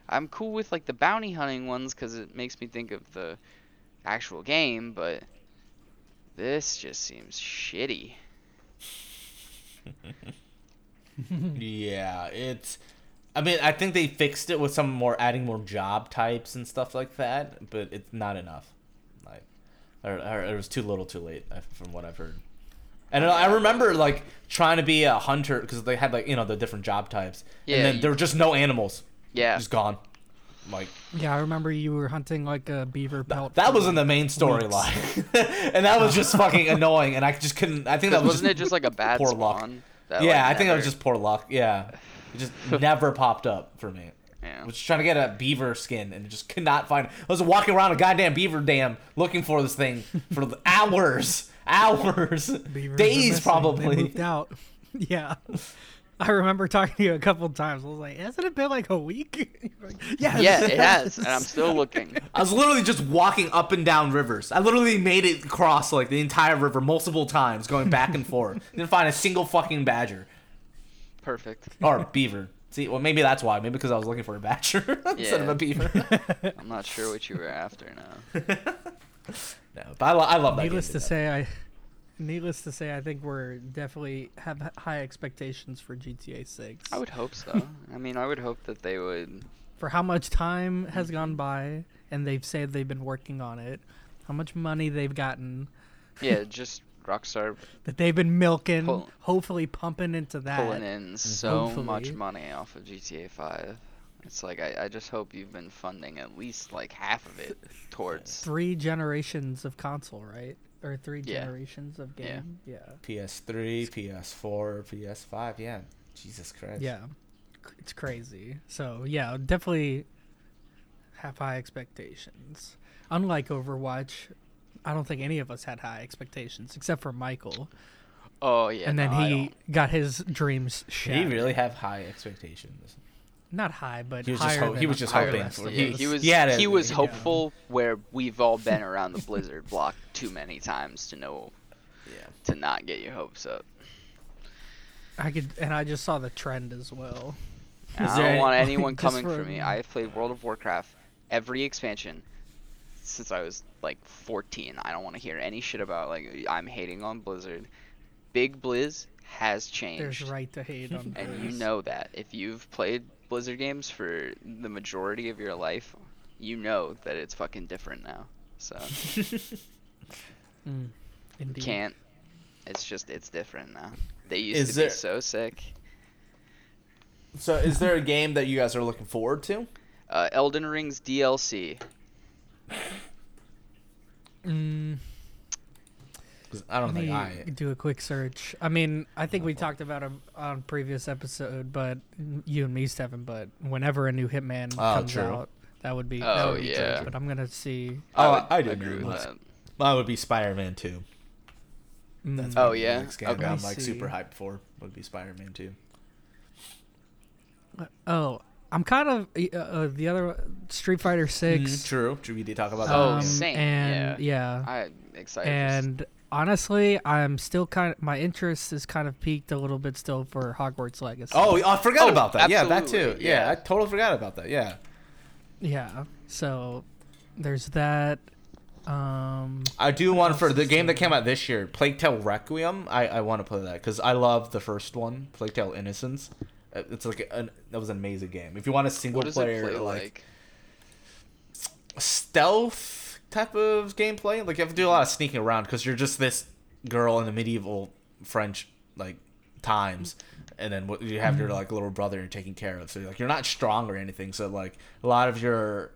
I'm cool with like the bounty hunting ones because it makes me think of the actual game, but this just seems shitty. Yeah, it's. I mean, I think they fixed it with some more adding more job types and stuff like that, but it's not enough. Like, or, or it was too little, too late, from what I've heard. And I remember like trying to be a hunter because they had like you know the different job types, Yeah, and then you- there were just no animals, Yeah, just gone. Like Yeah, I remember you were hunting like a beaver pelt. that for, was in the main storyline, and that was just fucking annoying. And I just couldn't. I think that was wasn't it just like a bad poor luck. spawn? That, yeah, like, I think that was just poor luck. Yeah, it just never popped up for me. Yeah. I was trying to get a beaver skin and just could not find it. I was walking around a goddamn beaver dam looking for this thing for hours, hours, Beavers days missing. They probably. moved out. Yeah. I remember talking to you a couple times. I was like, hasn't it been like a week? You're like, yes. Yeah, it has, and I'm still looking. I was literally just walking up and down rivers. I literally made it across like the entire river multiple times, going back and forth. Didn't find a single fucking badger Perfect. or beaver. See, well, maybe that's why. Maybe because I was looking for a badger instead of a beaver. I'm not sure what you were after now. no, but I, lo- I love that. Needless to death. say, I. Needless to say, I think we're definitely have high expectations for GTA 6. I would hope so. I mean, I would hope that they would. For how much time has gone by, and they've said they've been working on it, how much money they've gotten, Yeah, just Rockstar that they've been milking, Pull- hopefully pumping into that. pulling in mm-hmm. so much money off of GTA 5. It's like I, I just hope you've been funding at least like half of it towards. Three generations of console, right? Or three Yeah. generations of game. Yeah. PS3, PS4, PS5. Yeah, Jesus Christ. Yeah. It's crazy. So, yeah, definitely have high expectations. Unlike Overwatch, I don't think any of us had high expectations except for Michael. Oh yeah, and then no, he got his dreams Did shattered. he really have high expectations? Not high, but He was just higher ho- he was just hoping for- of Yeah, he was He had a- he was yeah. hopeful where we've all been around the Blizzard block too many times to know Yeah. to not get your hopes up. I could, and I just saw the trend as well. Is I don't any- want anyone coming for for- me. I have played World of Warcraft every expansion since I was like 14. I don't want to hear any shit about like I'm hating on Blizzard. Big Blizz has changed. There's right to hate on. and you know that if you've played Blizzard games for the majority of your life, you know that it's fucking different now. So Mm, indeed. can't. It's just it's different now. They used Is to there- be so sick. So, is there a game that you guys are looking forward to? Uh, Elden Ring's DLC. Mm, 'Cause I don't let think me I. do a quick search. I mean, I think we talked about it on previous episode, but you and me, Stephen. But whenever a new Hitman Oh, comes true. out, that would be. that Oh, would be yeah. Good. But I'm gonna see. Oh, would I do agree agree with with that. Mine would be Spider-Man 2. Mm, That's Oh, yeah? next game Okay. I'm like see. super hyped for. Would be Spider-Man 2. Oh, I'm kind of uh, uh, the other Street Fighter Six. Mm, true. True. We did talk about that. Oh, um, same, And yeah, I'm excited. just- and honestly, I'm still kind of my interest is kind of piqued a little bit still for Hogwarts Legacy. Oh, I forgot Oh, about that. Yeah, that too. Yeah. yeah. I totally forgot about that. Yeah. yeah. So there's that. Um, I do want for the game that came out this year, Plague Tale Requiem. I, I want to play that because I love the first one, Plague Tale Innocence. Uh, It's like an, that was an amazing game. If you want a single what does player it play like, like? stealth type of gameplay, like you have to do a lot of sneaking around because you're just this girl in the medieval French like times, and then what- you have your like little brother you're taking care of. So like you're not strong or anything. So like a lot of your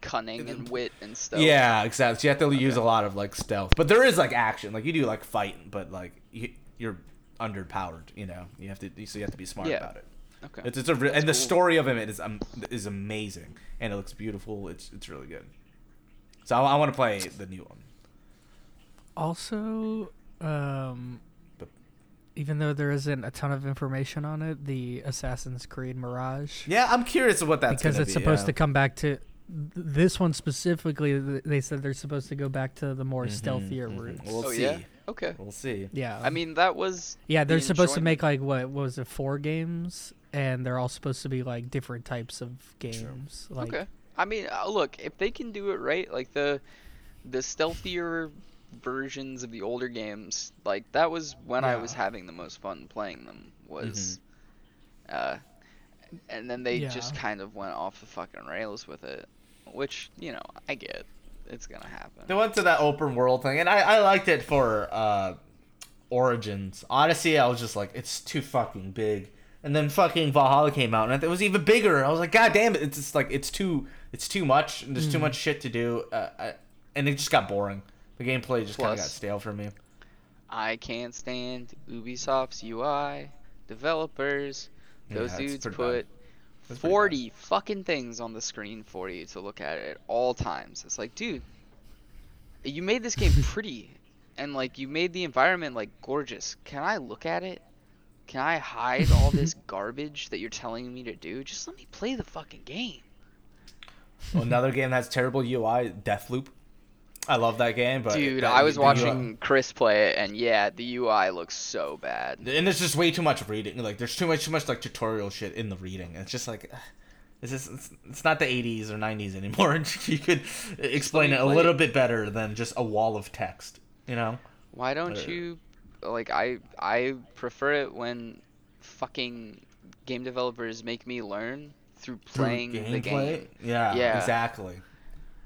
cunning and wit and stuff. Yeah, exactly. So you have to use a lot of like stealth, but there is like action. Like you do like fight, but like you, you're underpowered. You know, you have to so you have to be smart Yeah. about it. Okay. It's it's a re- That's and the cool. story of him is um, is amazing and it looks beautiful. It's it's really good. So I, I want to play the new one. Also, um, But- even though there isn't a ton of information on it, the Assassin's Creed Mirage, Yeah, I'm curious of what that's because it's be, supposed yeah. to come back to th- this one specifically. th- They said they're supposed to go back to the more Mhm, stealthier mhm. routes. We'll oh see. yeah. Okay. We'll see. yeah, I mean, that was yeah, they're the supposed to make like what, what was it, four games, and they're all supposed to be like different types of games. Like, okay. I mean, uh, look, if they can do it right, like the the stealthier versions of the older games, like that was when I was having the most fun playing them. Was, uh, and then they just kind of went off the fucking rails with it, which you know I get. It's gonna happen. They went to that open world thing, and I, I liked it for uh, Origins. Odyssey, I was just like, it's too fucking big. And then fucking Valhalla came out, and it was even bigger. I was like, God damn it! It's just like it's too it's too much. And there's too much shit to do, uh, I, and it just got boring. The gameplay just kind of got stale for me. I can't stand Ubisoft's UI developers. Those it's dudes put bad. 40 fucking things on the screen for you to look at at all times. It's like, dude, you made this game pretty and like you made the environment like gorgeous. Can I look at it? Can I hide all this garbage that you're telling me to do? Just let me play the fucking game. Well, Another game that's terrible UI, Deathloop. I love that game, but Dude, that- I was the UI watching Chris play it and yeah, the UI looks so bad. and there's just way too much reading. Like there's too much, too much like tutorial shit in the reading. It's just like, it's just it's, it's not the 80s or 90s anymore. you could explain it a little it. bit better than just a wall of text. You know? Why don't Uh, you like I I prefer it when fucking game developers make me learn through Through playing the game. Yeah, Yeah. exactly.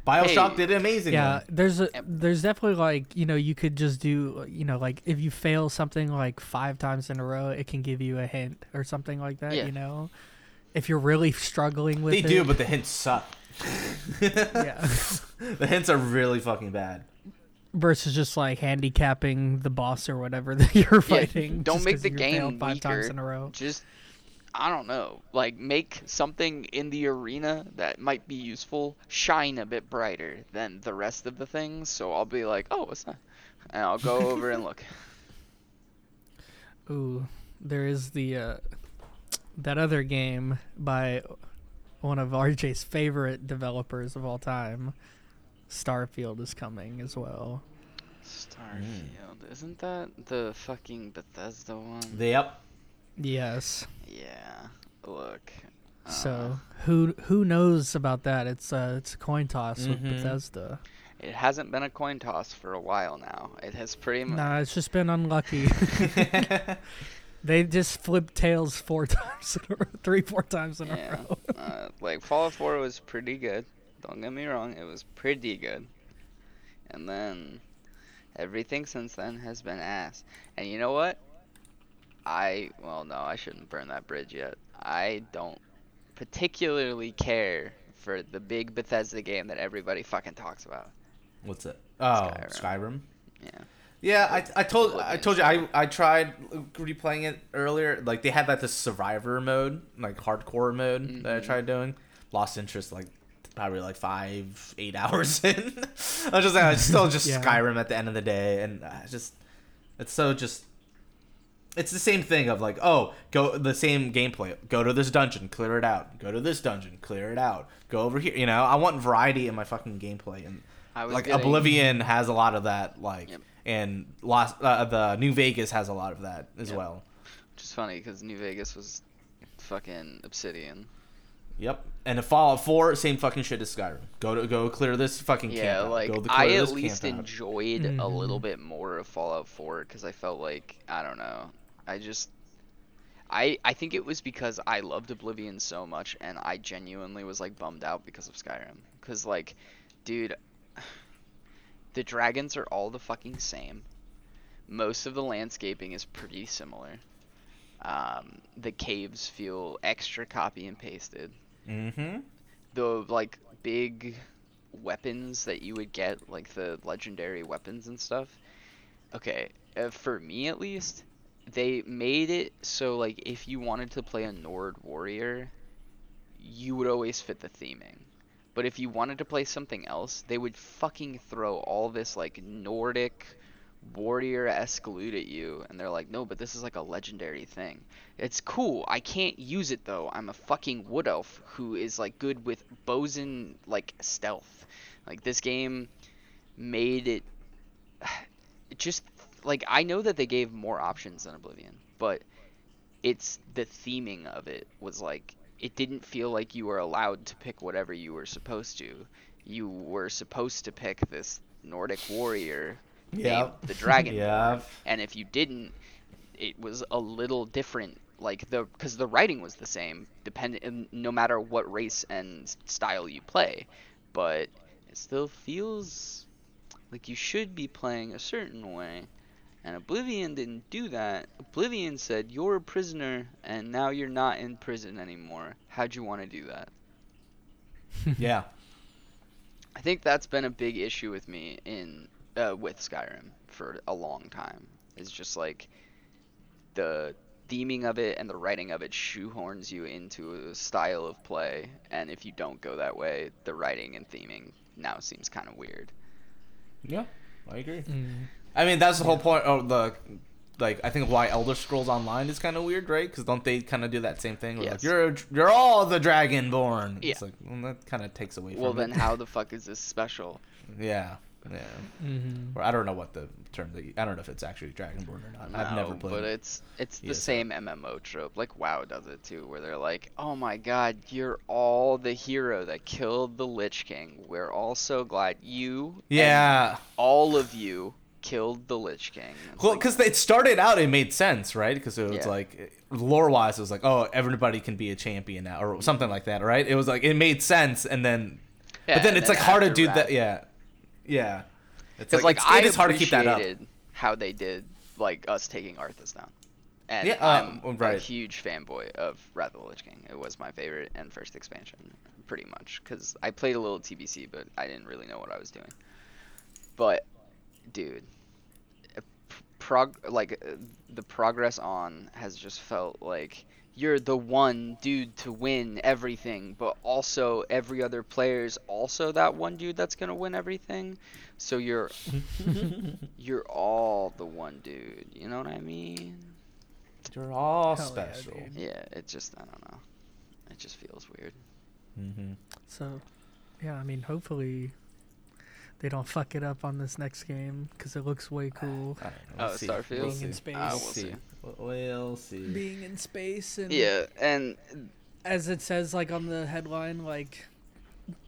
Bioshock Hey. did amazing. amazingly. Yeah, there's a there's definitely like you know you could just do you know like if you fail something like five times in a row, it can give you a hint or something like that. Yeah. You know, if you're really struggling with They it, do, but the hints suck. yeah. the hints are really fucking bad. Versus just like handicapping the boss or whatever that you're fighting. don't make the game five times in a row. Just I don't know, like make something in the arena that might be useful shine a bit brighter than the rest of the things. So I'll be like, oh, what's that? And I'll go over and look. Ooh, there is the uh, that other game by one of RJ's favorite developers of all time. Starfield is coming as well. Starfield, isn't that the fucking Bethesda one? Yep. Yes. Yeah. Look. uh, So who who knows about that? It's uh it's a coin toss with Mhm. Bethesda. It hasn't been a coin toss for a while now. It has pretty much. Nah, it's just been unlucky. they just flipped tails four times in a row, three four times in Yeah. a row. uh, like Fallout 4 was pretty good. Don't get me wrong, it was pretty good. And then everything since then has been ass. And you know what? I well no, I shouldn't burn that bridge yet. I don't particularly care for the big Bethesda game that everybody fucking talks about. What's it? Oh, Skyrim. Skyrim. Yeah. Yeah, I, I told I told you I I tried replaying it earlier. Like they had that this survivor mode, like hardcore mode that I Mhm. tried doing. Lost interest like probably like five eight hours in. I was just like, it's still just Yeah. Skyrim at the end of the day, and I just it's so just. It's the same thing of like, oh, go the same gameplay. Go to this dungeon, clear it out. Go to this dungeon, clear it out. Go over here. You know, I want variety in my fucking gameplay, and I was like getting- Oblivion has a lot of that, like, Yep. and Lost, uh, the New Vegas has a lot of that as Yep. well. Which is funny because New Vegas was fucking Obsidian. Yep. And the Fallout Four, same fucking shit as Skyrim. Go to go clear this fucking Yeah, camp out. like go to I at least camp out. enjoyed a Mhm. little bit more of Fallout 4 because I felt like I don't know. I just I I think it was because I loved Oblivion so much and I genuinely was like bummed out because of Skyrim. Cause like, dude, the dragons are all the fucking same. Most of the landscaping is pretty similar. Um, the caves feel extra copy and pasted Mm-hmm. the like big weapons that you would get, like the legendary weapons and stuff. Okay, uh, for me at least, they made it so like if you wanted to play a Nord warrior, you would always fit the theming. But if you wanted to play something else, they would fucking throw all this like Nordic warrior esque at you, and they're like, no, but this is like a legendary thing. It's cool. I can't use it though. I'm a fucking wood elf who is like good with bows and like stealth. Like this game made it just like I know that they gave more options than Oblivion, but it's the theming of it was like it didn't feel like you were allowed to pick whatever you were supposed to. You were supposed to pick this Nordic warrior Yep. the Dragon. Yeah. And if you didn't, it was a little different. Like the because the writing was the same, depending no matter what race and style you play, but it still feels like you should be playing a certain way. And Oblivion didn't do that. Oblivion said you're a prisoner and now you're not in prison anymore. How'd you want to do that? Yeah. I think that's been a big issue with me in uh, with Skyrim for a long time. It's just like the theming of it and the writing of it shoehorns you into a style of play, and if you don't go that way, the writing and theming now seems kind of weird. Yeah. I agree. Mm. I mean, that's the whole point of the, like, I think why Elder Scrolls Online is kind of weird, right? Because don't they kind of do that same thing? Where Yes. Like, you're you're all the Dragonborn. Yeah. It's like, well, that kind of takes away from Well, it. then how the fuck is this special? Yeah. Yeah. hmm Or I don't know what the term that I don't know if it's actually Dragonborn or not. I've never No, played. But it's it's the Yes. same MMO trope. Like WoW does it too, where they're like, "Oh my God, you're all the hero that killed the Lich King. We're all so glad you, and yeah. all of you, killed the Lich King." It's Well, like, because it started out, it made sense, right? Because it was Yeah. like lore wise, it was like, oh, everybody can be a champion now, or something like that, right? It was like it made sense, and then, Yeah, but then and it's like hard to do that. Yeah, yeah. It's like, like, it's, I it is hard to keep that up. appreciated how they did like us taking Arthas down. And Yeah, I'm um, a huge fanboy of Wrath of the Lich King. It was my favorite and first expansion, pretty much. Because I played a little TBC, but I didn't really know what I was doing. But, dude, uh, prog like uh, the progress on has just felt like you're the one dude to win everything, but also every other player's also that one dude that's gonna win everything. So you're you're all the one dude. You know what I mean? You're all Hell special. dude. Yeah. It just I don't know. It just feels weird. hmm So, yeah, I mean, hopefully they don't fuck it up on this next game because it looks way cool. Oh, Starfield? Being in see. space. We'll we'll see. see. We'll- We'll see. Being in space and Yeah, and as it says like on the headline, like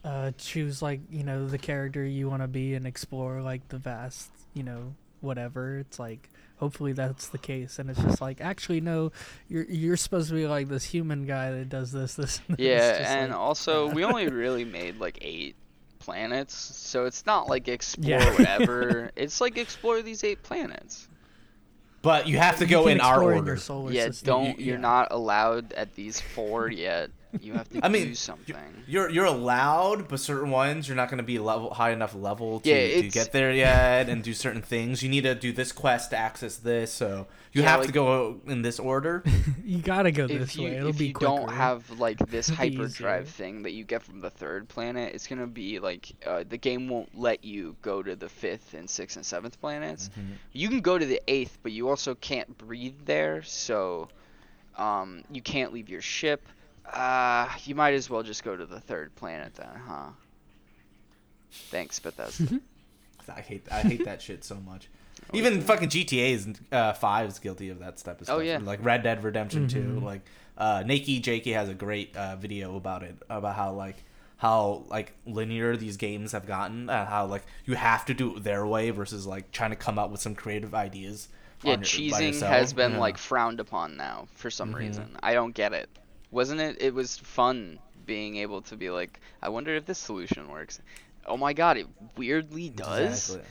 uh, choose like you know the character you want to be and explore like the vast you know whatever. It's like hopefully that's the case, and it's just like actually no, you're you're supposed to be like this human guy that does this this. And yeah, Just, and like, also we only really made like eight planets, so it's not like explore Yeah. whatever. it's like explore these eight planets. But you have to go in our order. your solar yeah, system. don't. you- You're yeah. not allowed at these four yet. You have to I mean, do you- something. You're you're allowed, but certain ones you're not going to be level high enough level to, Yeah, to get there yet, and do certain things. You need to do this quest to access this, so you Yeah, have to go in this order. you gotta go if this you, way. It'll if be you quicker. don't have like this hyperdrive thing that you get from the third planet, it's gonna be like uh, the game won't let you go to the fifth and sixth and seventh planets. Mhm. You can go to the eighth, but you also can't breathe there, so um, you can't leave your ship. Uh, you might as well just go to the third planet then, huh? Thanks, Bethesda. I hate I hate that shit so much. Even fucking GTA is uh, five is guilty of that type of stuff. Oh, yeah. like Red Dead Redemption Two. Mhm. Like uh, Nakey Jakey has a great uh, video about it about how like how like linear these games have gotten. Uh, how like you have to do it their way versus like trying to come up with some creative ideas. yeah, on your- cheesing has been Yeah. like frowned upon now for some Mhm. reason. I don't get it. Wasn't it? It was fun being able to be like, I wonder if this solution works. Oh my god, it weirdly does. Exactly.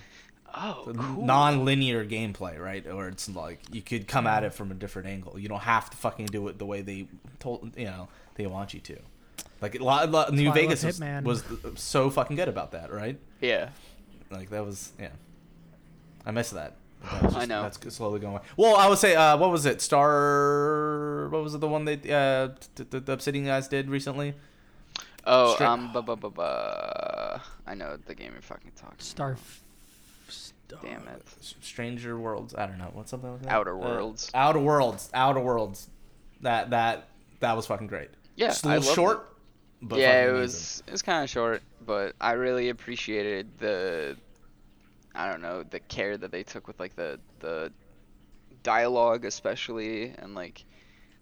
Oh, The cool. non-linear gameplay, right? Or it's like you could come at it from a different angle. You don't have to fucking do it the way they told you know they want you to. Like a lot, a lot- New Vegas was, Hitman. was so fucking good about that, right? Yeah. Like that was yeah. I miss that. That's I know. That's slowly going away. Well, I would say, uh, what was it? Star. What was it? The one that uh, t- t- the Obsidian guys did recently. Oh, Stra- um, bu- bu- bu- bu- I know the game you're fucking talking. Star. about. Star Damn it. Stranger Worlds. I don't know. What's something like that? Outer Uh, Worlds. Outer Worlds. Outer Worlds. That that that was fucking great. Yeah, Just a I little loved short. But yeah, it fucking was it was kind of short, but I really appreciated the I don't know the care that they took with like the the dialogue, especially, and like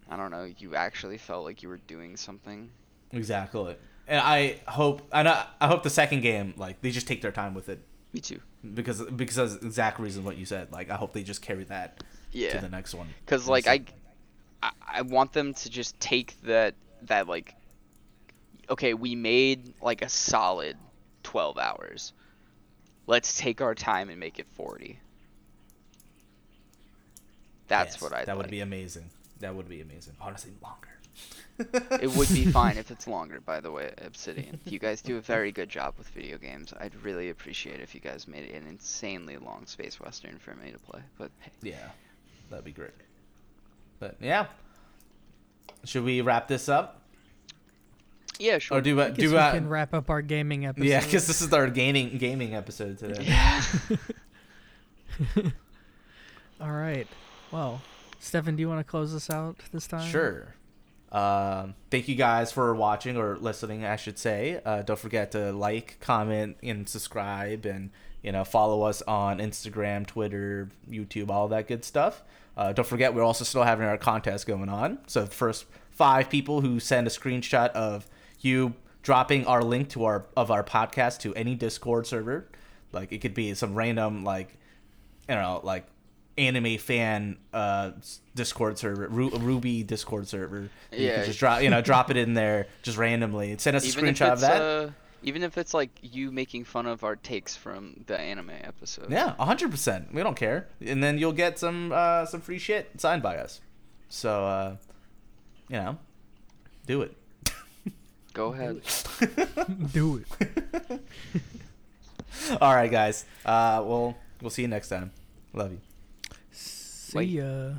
I don't know, you actually felt like you were doing something. exactly. And I hope, and I, I hope the second game, like they just take their time with it, Me too. because because of the exact reason what you said. Like I hope they just carry that yeah. to the next one. because like I, I I want them to just take that that like okay, we made like a solid twelve hours. Let's take our time and make it forty. That's Yes, what I. That would be amazing. That would be amazing. Honestly, longer. It would be fine if it's longer, by the way, Obsidian. You guys do a very good job with video games. I'd really appreciate if you guys made it an insanely long Space Western for me to play. But hey, Yeah, that'd be great. But yeah, should we wrap this up yeah, sure. or do I uh, do we uh, can wrap up our gaming episode. yeah? Because this is our gaming gaming episode today. yeah. All right. Well, Stefan, do you want to close us out this time? Sure. Um, thank you guys for watching or listening, I should say. Uh, don't forget to like, comment, and subscribe, and you know follow us on Instagram, Twitter, YouTube, all that good stuff. Uh, don't forget we're also still having our contest going on. So the first five people who send a screenshot of you dropping our link to our of our podcast to any Discord server, like it could be some random like you know, like anime fan uh Discord server, Ru- Ruby Discord server. You Yeah. can just drop, you know, drop it in there just randomly. Send us a even if screenshot of that. uh, even if it's like you making fun of our takes from the anime episode. Yeah, hundred percent. We don't care, and then you'll get some uh some free shit signed by us. So, uh you know, do it. Go ahead. Do it. All right, guys. Uh, we'll we'll see you next time. Love you. See Wait. ya.